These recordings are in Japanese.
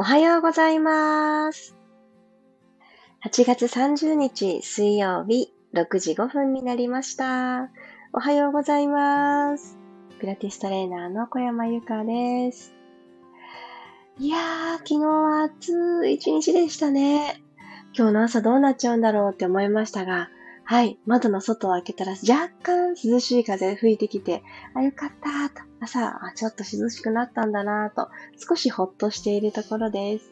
おはようございます。8月30日水曜日6時5分になりました。おはようございます。ピラティストレーナーの小山由かです。いやー、昨日は暑い一日でしたね。今日の朝どうなっちゃうんだろうって思いましたが、はい、窓の外を開けたら若干涼しい風吹いてきて、あ、よかったと、朝、あ、ちょっと涼しくなったんだなと、少しほっとしているところです。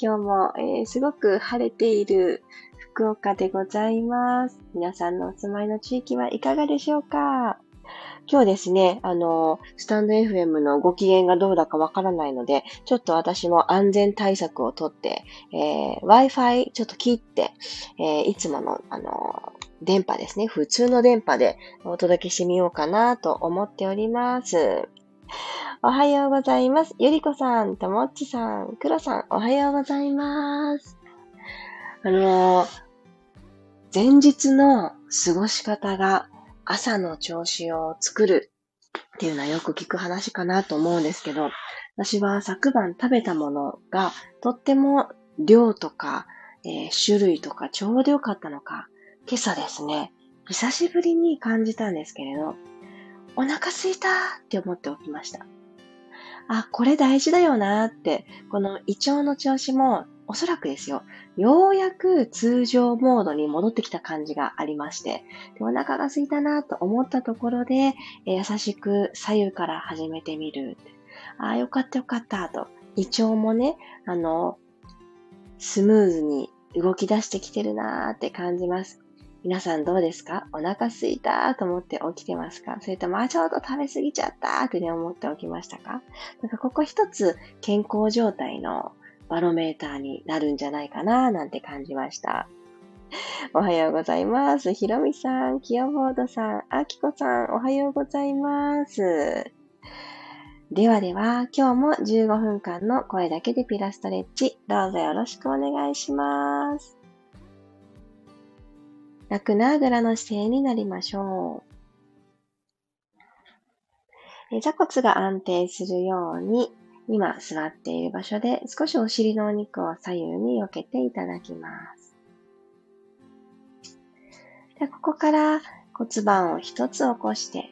今日も、えー、すごく晴れている福岡でございます。皆さんのお住まいの地域はいかがでしょうか？今日ですね、あの、スタンド FM のご機嫌がどうだかわからないので、ちょっと私も安全対策をとって、えー、Wi-Fi ちょっと切って、えー、いつもの、あの、電波ですね。普通の電波でお届けしてみようかなと思っております。おはようございます。ゆりこさん、ともっちさん、くろさん、おはようございます。あの、前日の過ごし方が朝の調子を作るっていうのはよく聞く話かなと思うんですけど、私は昨晩食べたものがとっても量とか、えー、種類とかちょうど良かったのか、今朝ですね、久しぶりに感じたんですけれど、お腹すいたって思っておきました。あ、これ大事だよなって、この胃腸の調子もおそらくですよ、ようやく通常モードに戻ってきた感じがありまして、でお腹が空いたなと思ったところで、え優しく左右から始めてみる。ああ、よかったよかったと。胃腸もね、あの、スムーズに動き出してきてるなーって感じます。皆さんどうですか？お腹すいたと思って起きてますか？それとも、あ、ちょうど食べ過ぎちゃったってね、思っておきましたか？なんかここ一つ健康状態のバロメーターになるんじゃないかななんて感じました。おはようございます。ひろみさん、きよボードさん、あきこさん、おはようございます。ではでは、今日も15分間の声だけでピラストレッチ、どうぞよろしくお願いします。楽なあぐらの姿勢になりましょう。座骨が安定するように、今座っている場所で少しお尻のお肉を左右に避けていただきます。でここから骨盤を一つ起こして、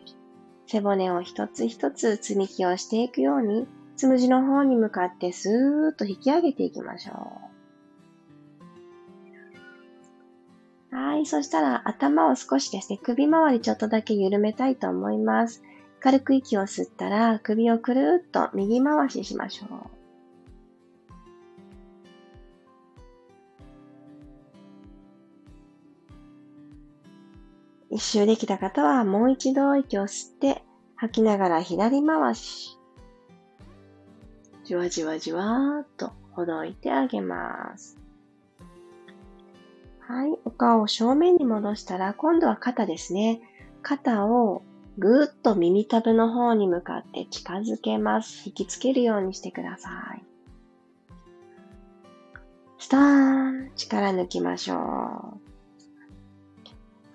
背骨を一つ一つ積み木をしていくように、つむじの方に向かってスーッと引き上げていきましょう。はい。そしたら頭を少しですね、首周りちょっとだけ緩めたいと思います。軽く息を吸ったら首をくるっと右回ししましょう。一周できた方はもう一度息を吸って吐きながら左回し。じわじわじわーっとほどいてあげます。はい。お顔を正面に戻したら、今度は肩ですね。肩をぐーっと耳たぶの方に向かって近づけます。引きつけるようにしてください。スターン力抜きましょう。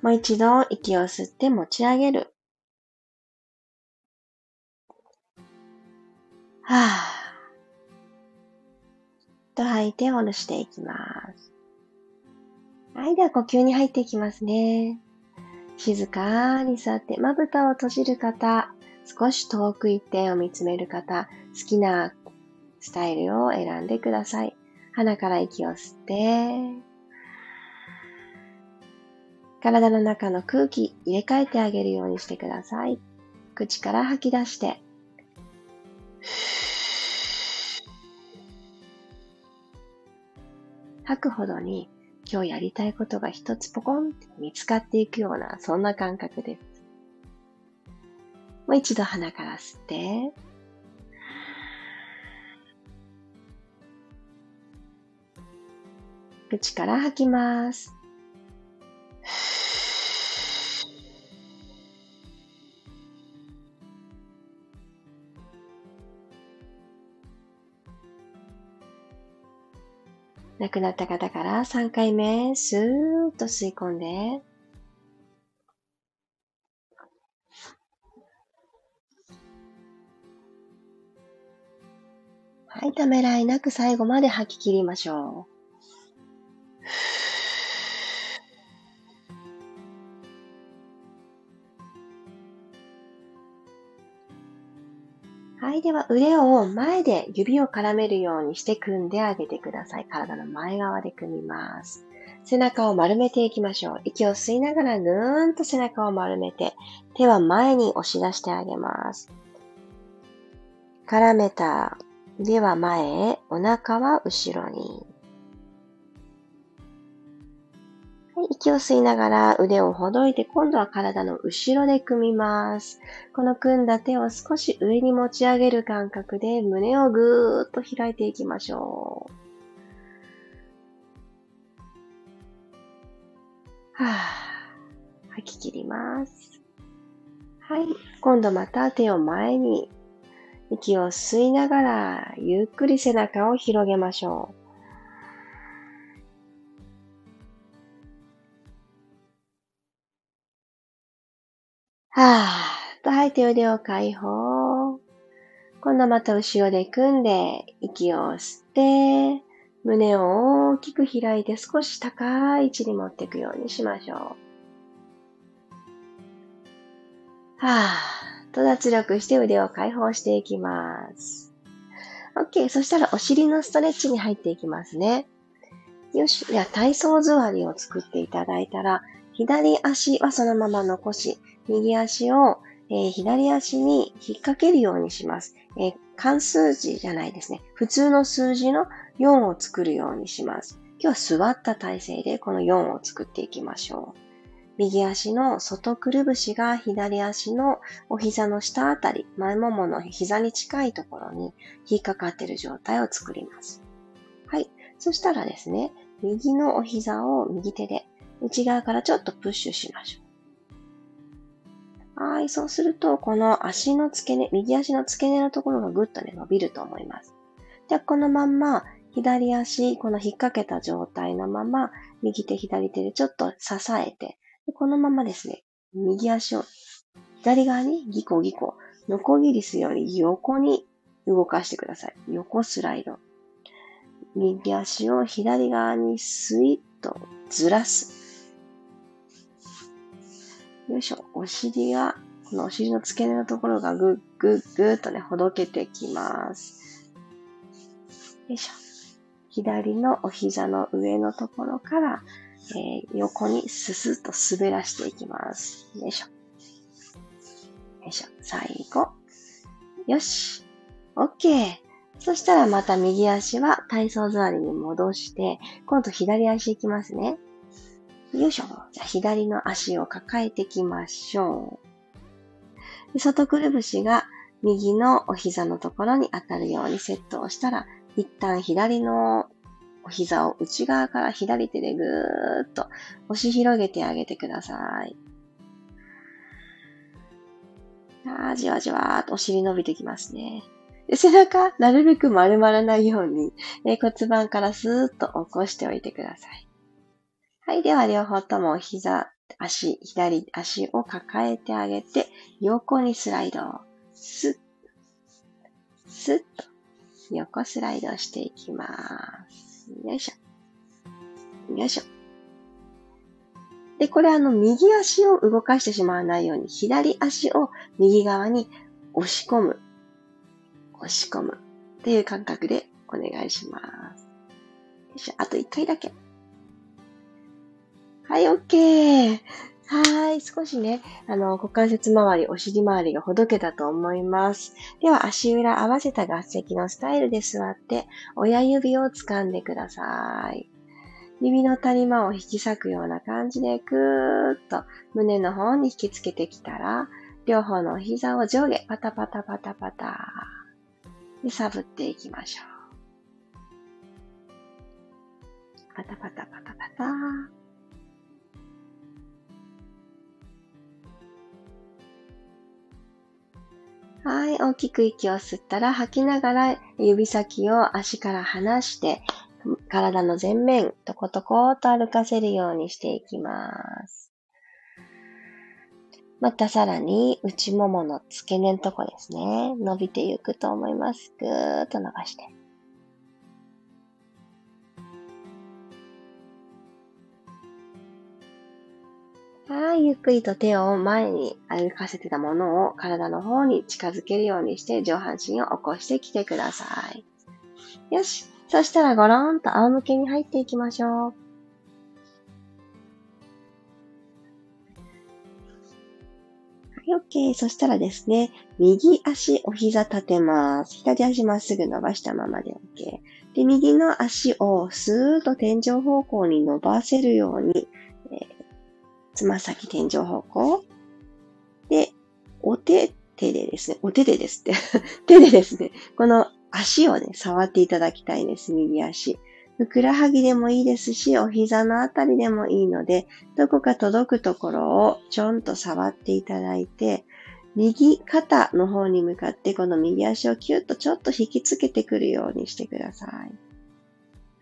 もう一度息を吸って持ち上げる。はぁ。と吐いて下ろしていきます。はい、では呼吸に入っていきますね。静かに座って、まぶたを閉じる方、少し遠く一点を見つめる方、好きなスタイルを選んでください。鼻から息を吸って、体の中の空気入れ替えてあげるようにしてください。口から吐き出して、吐くほどに今日やりたいことが一つポコンって見つかっていくような、そんな感覚です。もう一度鼻から吸って、口から吐きます。亡くなった方から3回目、スーッと吸い込んで、ははい、ためらいなく最後まで吐き切りましょう。はい。では、腕を前で指を絡めるようにして組んであげてください。体の前側で組みます。背中を丸めていきましょう。息を吸いながらぐーんと背中を丸めて、手は前に押し出してあげます。絡めた腕は前へ、お腹は後ろに。息を吸いながら腕をほどいて今度は体の後ろで組みます。この組んだ手を少し上に持ち上げる感覚で胸をぐーっと開いていきましょう。はぁ、吐き切ります。はい。今度また手を前に息を吸いながらゆっくり背中を広げましょう。はぁと吐いて腕を解放。今度また後ろで組んで、息を吸って、胸を大きく開いて少し高い位置に持っていくようにしましょう。はぁと脱力して腕を解放していきます。OK。そしたらお尻のストレッチに入っていきますね。よし。では体操座りを作っていただいたら、左足はそのまま残し、右足を、えー、左足に引っ掛けるようにします。えー、関数字じゃないですね。普通の数字の4を作るようにします。今日は座った体勢でこの4を作っていきましょう。右足の外くるぶしが左足のお膝の下あたり、前ももの膝に近いところに引っかかっている状態を作ります。はい。そしたらですね、右のお膝を右手で内側からちょっとプッシュしましょう。はい、そうすると、この足の付け根、右足の付け根のところがぐっとね、伸びると思います。で、このまんま、左足、この引っ掛けた状態のまま、右手、左手でちょっと支えて、このままですね、右足を左側にギコギコ、ノコギリスより横に動かしてください。横スライド。右足を左側にスイッとずらす。よいしょ。お尻が、このお尻の付け根のところがぐっぐっぐっとね、ほどけてきます。よいしょ。左のお膝の上のところから、えー、横にススッと滑らしていきます。よいしょ。よいしょ。最後。よし。OK。そしたらまた右足は体操座りに戻して、今度左足いきますね。よいしょ。じゃあ左の足を抱えていきましょう。外くるぶしが右のお膝のところに当たるようにセットをしたら、一旦左のお膝を内側から左手でぐーっと押し広げてあげてください。あーじわじわーっとお尻伸びてきますね。で背中、なるべく丸まらないように、え骨盤からスーッと起こしておいてください。はい。では、両方とも膝、足、左足を抱えてあげて、横にスライド。スッ、スッと、横スライドしていきます。よいしょ。よいしょ。で、これあの、右足を動かしてしまわないように、左足を右側に押し込む。押し込む。っていう感覚でお願いします。よいしょ。あと一回だけ。はい、OK。はい、少しね、あの、股関節周り、お尻周りがほどけたと思います。では、足裏合わせた合席のスタイルで座って、親指を掴んでください。指の谷間を引き裂くような感じで、くーっと胸の方に引きつけてきたら、両方の膝を上下、パタパタパタパタ。で、さぶっていきましょう。パタパタパタパタ。はい、大きく息を吸ったら吐きながら指先を足から離して体の前面とことこと歩かせるようにしていきます。またさらに内ももの付け根のとこですね。伸びていくと思います。ぐーっと伸ばして。はい、ゆっくりと手を前に歩かせてたものを体の方に近づけるようにして上半身を起こしてきてください。よし。そしたらゴロンと仰向けに入っていきましょう。はい、OK。そしたらですね、右足お膝立てます。左足まっすぐ伸ばしたままで OK。で、右の足をスーッと天井方向に伸ばせるように、つま先天井方向。で、お手手でですね、お手でですって 手でですね、この足をね、触っていただきたいです、右足。ふくらはぎでもいいですし、お膝のあたりでもいいので、どこか届くところをちょんと触っていただいて、右肩の方に向かってこの右足をキュッとちょっと引きつけてくるようにしてください。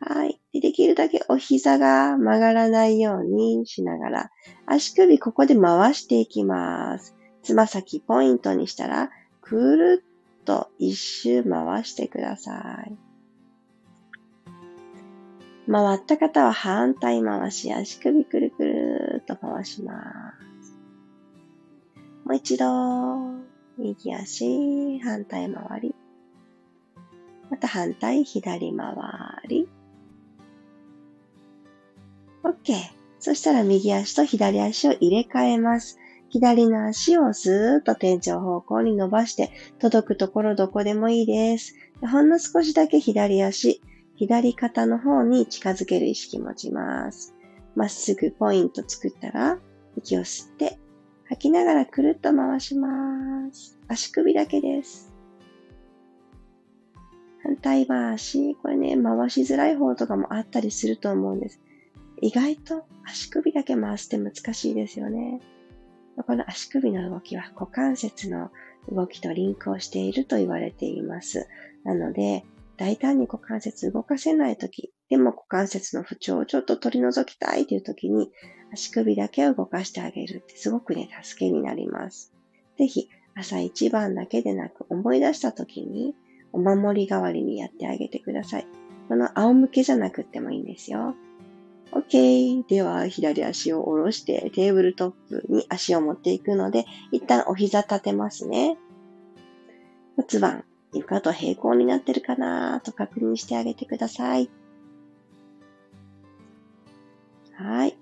はい。でできるだけお膝が曲がらないようにしながら、足首ここで回していきます。つま先ポイントにしたら、くるっと一周回してください。回った方は反対回し、足首くるくるっと回します。もう一度、右足、反対回り。また反対左回り。OK。そしたら右足と左足を入れ替えます。左の足をスーッと天井方向に伸ばして、届くところどこでもいいです。ほんの少しだけ左足、左肩の方に近づける意識持ちます。まっすぐポイント作ったら、息を吸って、吐きながらくるっと回します。足首だけです。反対回し、これね、回しづらい方とかもあったりすると思うんです。意外と足首だけ回すって難しいですよね。この足首の動きは股関節の動きとリンクをしていると言われています。なので、大胆に股関節動かせないとき、でも股関節の不調をちょっと取り除きたいというときに、足首だけを動かしてあげるってすごくね、助けになります。ぜひ、朝一番だけでなく思い出したときに、お守り代わりにやってあげてください。この仰向けじゃなくってもいいんですよ。OK。では、左足を下ろしてテーブルトップに足を持っていくので、一旦お膝立てますね。骨盤、床と平行になってるかなと確認してあげてください。はい。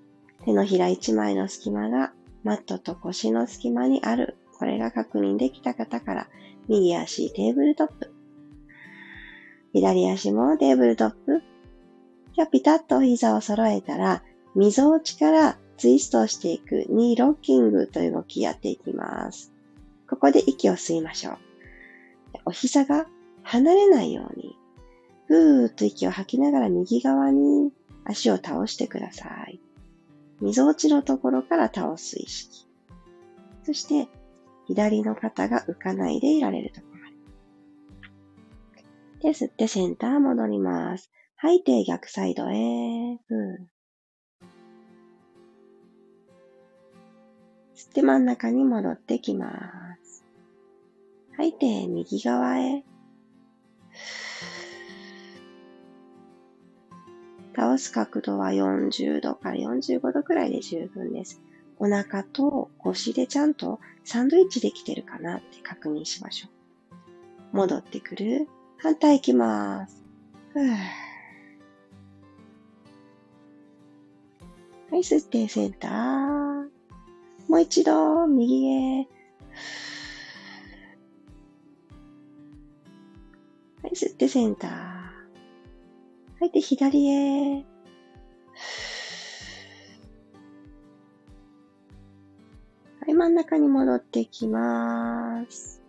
手のひら一枚の隙間がマットと腰の隙間にある。これが確認できた方から、右足テーブルトップ。左足もテーブルトップ。じゃあピタッと膝を揃えたら、溝落ちからツイストをしていくニーロッキングという動きやっていきます。ここで息を吸いましょう。お膝が離れないように、ふーっと息を吐きながら右側に足を倒してください。溝落ちのところから倒す意識。そして、左の肩が浮かないでいられるところまで。で、吸ってセンター戻ります。吐いて逆サイドへ。吸って真ん中に戻ってきます。吐いて右側へ。倒す角度は40度から45度くらいで十分です。お腹と腰でちゃんとサンドイッチできてるかなって確認しましょう。戻ってくる。反対行きます。ふぅはい、吸ってセンター。もう一度、右へ。はい、吸ってセンター。はい、で、左へ。はい、真ん中に戻ってきます。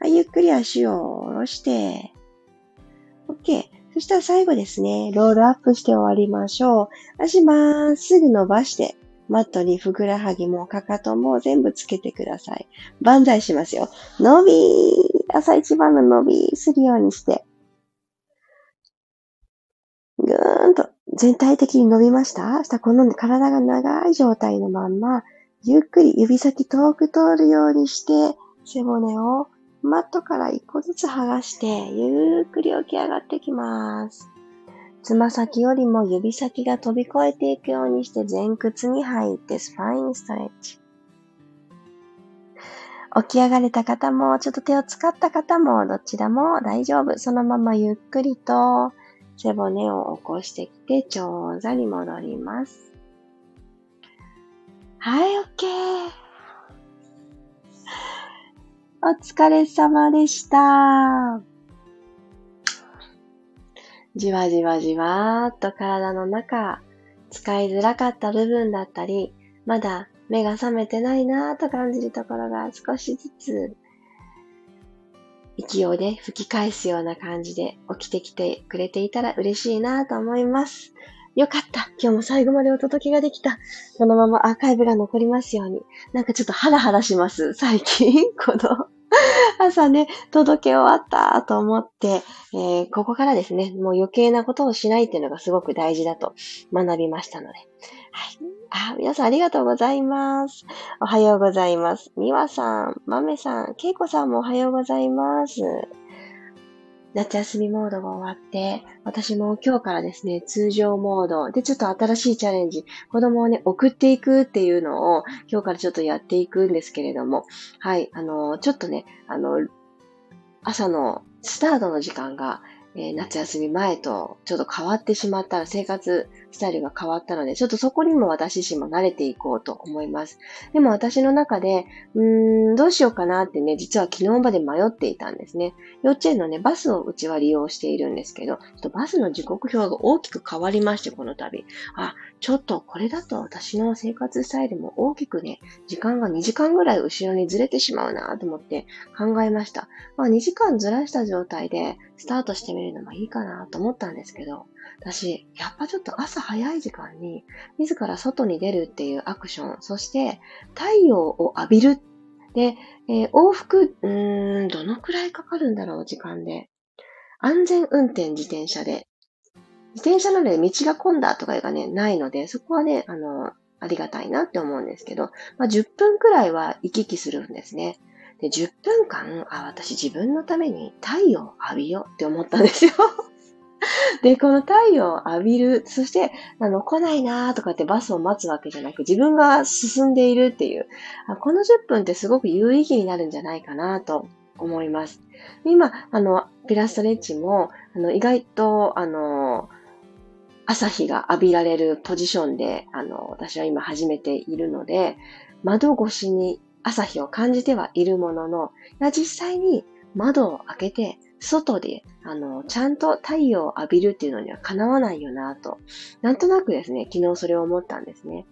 はい、ゆっくり足を下ろして。OK。そしたら最後ですね、ロールアップして終わりましょう。足まっすぐ伸ばして、マットにふくらはぎもかかとも全部つけてください。万歳しますよ。伸びー朝一番の伸びーするようにして。ぐーんと全体的に伸びました？したこの体が長い状態のまんま、ゆっくり指先遠く通るようにして、背骨をマットから一個ずつ剥がして、ゆっくり起き上がってきます。つま先よりも指先が飛び越えていくようにして前屈に入ってスパインストレッチ。起き上がれた方も、ちょっと手を使った方も、どちらも大丈夫。そのままゆっくりと背骨を起こしてきて、長座に戻ります。お疲れ様でした。じわじわじわーっと体の中、使いづらかった部分だったり、まだ目が覚めてないなーと感じるところが少しずつ、息をね、吹き返すような感じで起きてきてくれていたら嬉しいなと思います。よかった。今日も最後までお届けができた。このままアーカイブが残りますように。なんかちょっとハラハラします。最近、この 朝ね、届け終わったと思って、えー、ここからですね、もう余計なことをしないっていうのがすごく大事だと学びましたので。はい。あ、皆さんありがとうございます。おはようございます。みわさん、まめさん、けいこさんもおはようございます。夏休みモードが終わって、私も今日からですね、通常モード。でちょっと新しいチャレンジ、子供をね、送っていくっていうのを今日からちょっとやっていくんですけれども、はい、あの、ちょっとね、あの、朝のスタートの時間がえー、夏休み前とちょっと変わってしまったら生活スタイルが変わったので、ちょっとそこにも私自身も慣れていこうと思います。でも私の中で、うーん、どうしようかなってね、実は昨日まで迷っていたんですね。幼稚園のね、バスをうちは利用しているんですけど、ちょっとバスの時刻表が大きく変わりまして、この度。あ、ちょっとこれだと私の生活スタイルも大きくね、時間が2時間ぐらい後ろにずれてしまうなと思って考えました。まあ2時間ずらした状態でスタートしてみるのもいいかなと思ったんですけど、私、やっぱちょっと朝早い時間に自ら外に出るっていうアクション、そして太陽を浴びる。で、えー、往復、うーん、どのくらいかかるんだろう、時間で。安全運転自転車で。自転車なので道が混んだとかがね、ないので、そこはね、あの、ありがたいなって思うんですけど、まあ、10分くらいは行き来するんですね。で、10分間、あ、私自分のために太陽を浴びようって思ったんですよ。で、この太陽を浴びる、そして、あの、来ないなーとかってバスを待つわけじゃなく、自分が進んでいるっていう、この10分ってすごく有意義になるんじゃないかなと思います。今、あの、ピラストレッチも、あの、意外と、あの、朝日が浴びられるポジションで、あの、私は今始めているので、窓越しに朝日を感じてはいるものの、実際に窓を開けて外で、あの、ちゃんと太陽を浴びるっていうのにはかなわないよなと。なんとなくですね、昨日それを思ったんですね。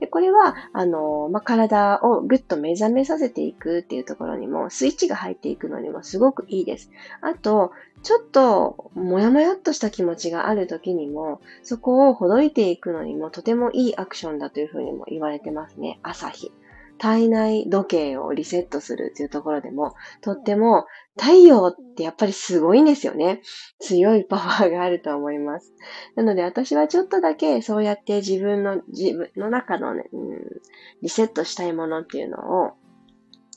で、これは、あの、ま、体をぐっと目覚めさせていくっていうところにも、スイッチが入っていくのにもすごくいいです。あと、ちょっと、もやもやっとした気持ちがある時にも、そこをほどいていくのにもとてもいいアクションだというふうにも言われてますね。朝日。体内時計をリセットするっていうところでも、とっても太陽ってやっぱりすごいんですよね。強いパワーがあると思います。なので私はちょっとだけそうやって自分の、自分の中のね、うん、リセットしたいものっていうのを、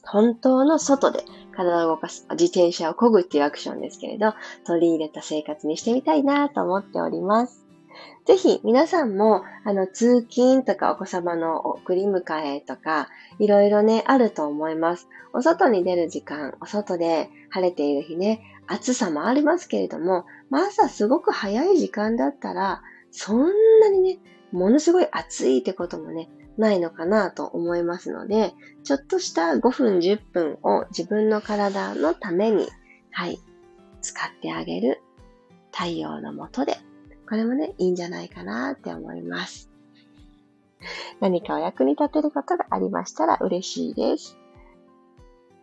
本当の外で体を動かす、自転車を漕ぐっていうアクションですけれど、取り入れた生活にしてみたいなと思っております。ぜひ皆さんも、あの、通勤とかお子様の送り迎えとか、いろいろね、あると思います。お外に出る時間、お外で晴れている日ね、暑さもありますけれども、朝すごく早い時間だったら、そんなにね、ものすごい暑いってこともね、ないのかなと思いますので、ちょっとした5分、10分を自分の体のために、はい、使ってあげる太陽の下でこれもね、いいんじゃないかなって思います。何かお役に立てることがありましたら嬉しいです。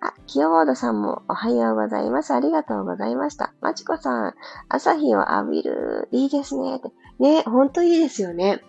あ、キヨボードさんもおはようございます。ありがとうございました。まちこさん、朝日を浴びる。いいですね。ってね、ほんといいですよね。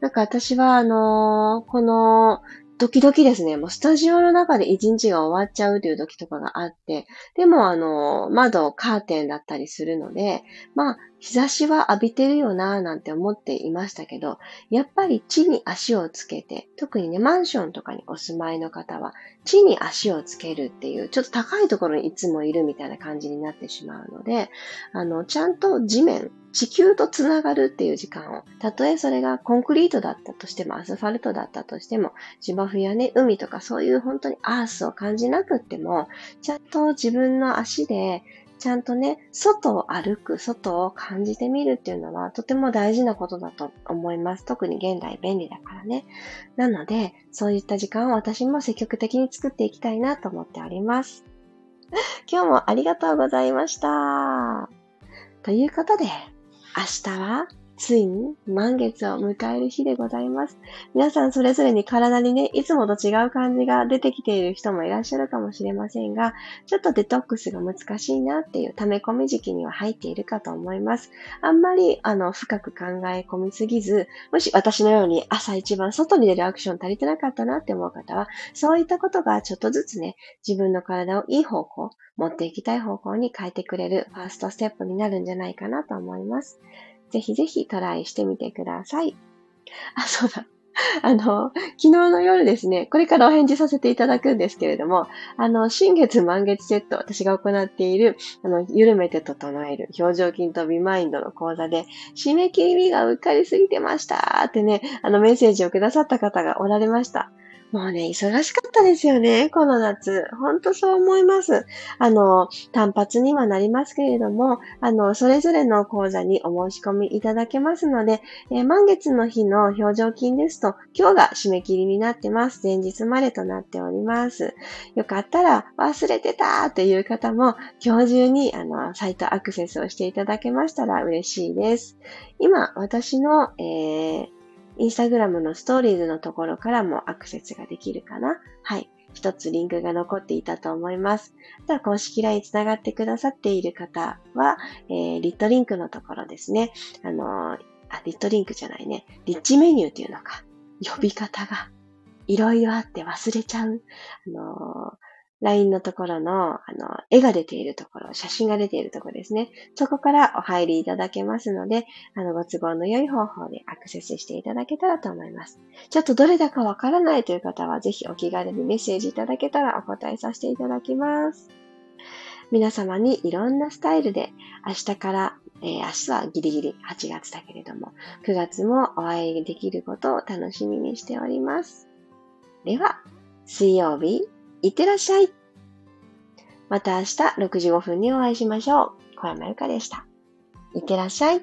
なんか私は、あのー、このドキドキですね。もうスタジオの中で一日が終わっちゃうという時とかがあって、でもあの、窓、カーテンだったりするので、まあ、日差しは浴びてるよなぁなんて思っていましたけど、やっぱり地に足をつけて、特にね、マンションとかにお住まいの方は、地に足をつけるっていう、ちょっと高いところにいつもいるみたいな感じになってしまうので、あの、ちゃんと地面、地球とつながるっていう時間を、たとえそれがコンクリートだったとしても、アスファルトだったとしても、芝生やね、海とかそういう本当にアースを感じなくっても、ちゃんと自分の足でちゃんとね、外を歩く、外を感じてみるっていうのはとても大事なことだと思います。特に現代便利だからね。なので、そういった時間を私も積極的に作っていきたいなと思っております。今日もありがとうございました。ということで、明日はついに満月を迎える日でございます。皆さんそれぞれに体にね、いつもと違う感じが出てきている人もいらっしゃるかもしれませんが、ちょっとデトックスが難しいなっていう溜め込み時期には入っているかと思います。あんまり、あの、深く考え込みすぎず、もし私のように朝一番外に出るアクション足りてなかったなって思う方は、そういったことがちょっとずつね、自分の体をいい方向、持っていきたい方向に変えてくれるファーストステップになるんじゃないかなと思います。ぜひぜひトライしてみてください。あ、そうだ。あの、昨日の夜ですね、これからお返事させていただくんですけれども、あの、新月満月セット、私が行っている、あの、緩めて整える表情筋とビマインドの講座で、締め切りがうっかりすぎてましたってね、あの、メッセージをくださった方がおられました。もうね、忙しかったですよね、この夏。ほんとそう思います。あの、単発にはなりますけれども、あの、それぞれの講座にお申し込みいただけますので、えー、満月の日の表情筋ですと、今日が締め切りになってます。前日までとなっております。よかったら、忘れてたという方も、今日中に、あの、サイトアクセスをしていただけましたら嬉しいです。今、私の、えーインスタグラムのストーリーズのところからもアクセスができるかな。はい。一つリンクが残っていたと思います。あとは公式 LINE つながってくださっている方は、えー、リットリンクのところですね。あのー、あ、リットリンクじゃないね。リッチメニューっていうのか。呼び方がいろいろあって忘れちゃう。あのー LINE のところの、あの、絵が出ているところ、写真が出ているところですね。そこからお入りいただけますので、あの、ご都合の良い方法でアクセスしていただけたらと思います。ちょっとどれだかわからないという方は、ぜひお気軽にメッセージいただけたらお答えさせていただきます。皆様にいろんなスタイルで、明日から、えー、明日はギリギリ8月だけれども、9月もお会いできることを楽しみにしております。では、水曜日、いってらっしゃい。また明日6時5分にお会いしましょう。小山由かでした。いってらっしゃい。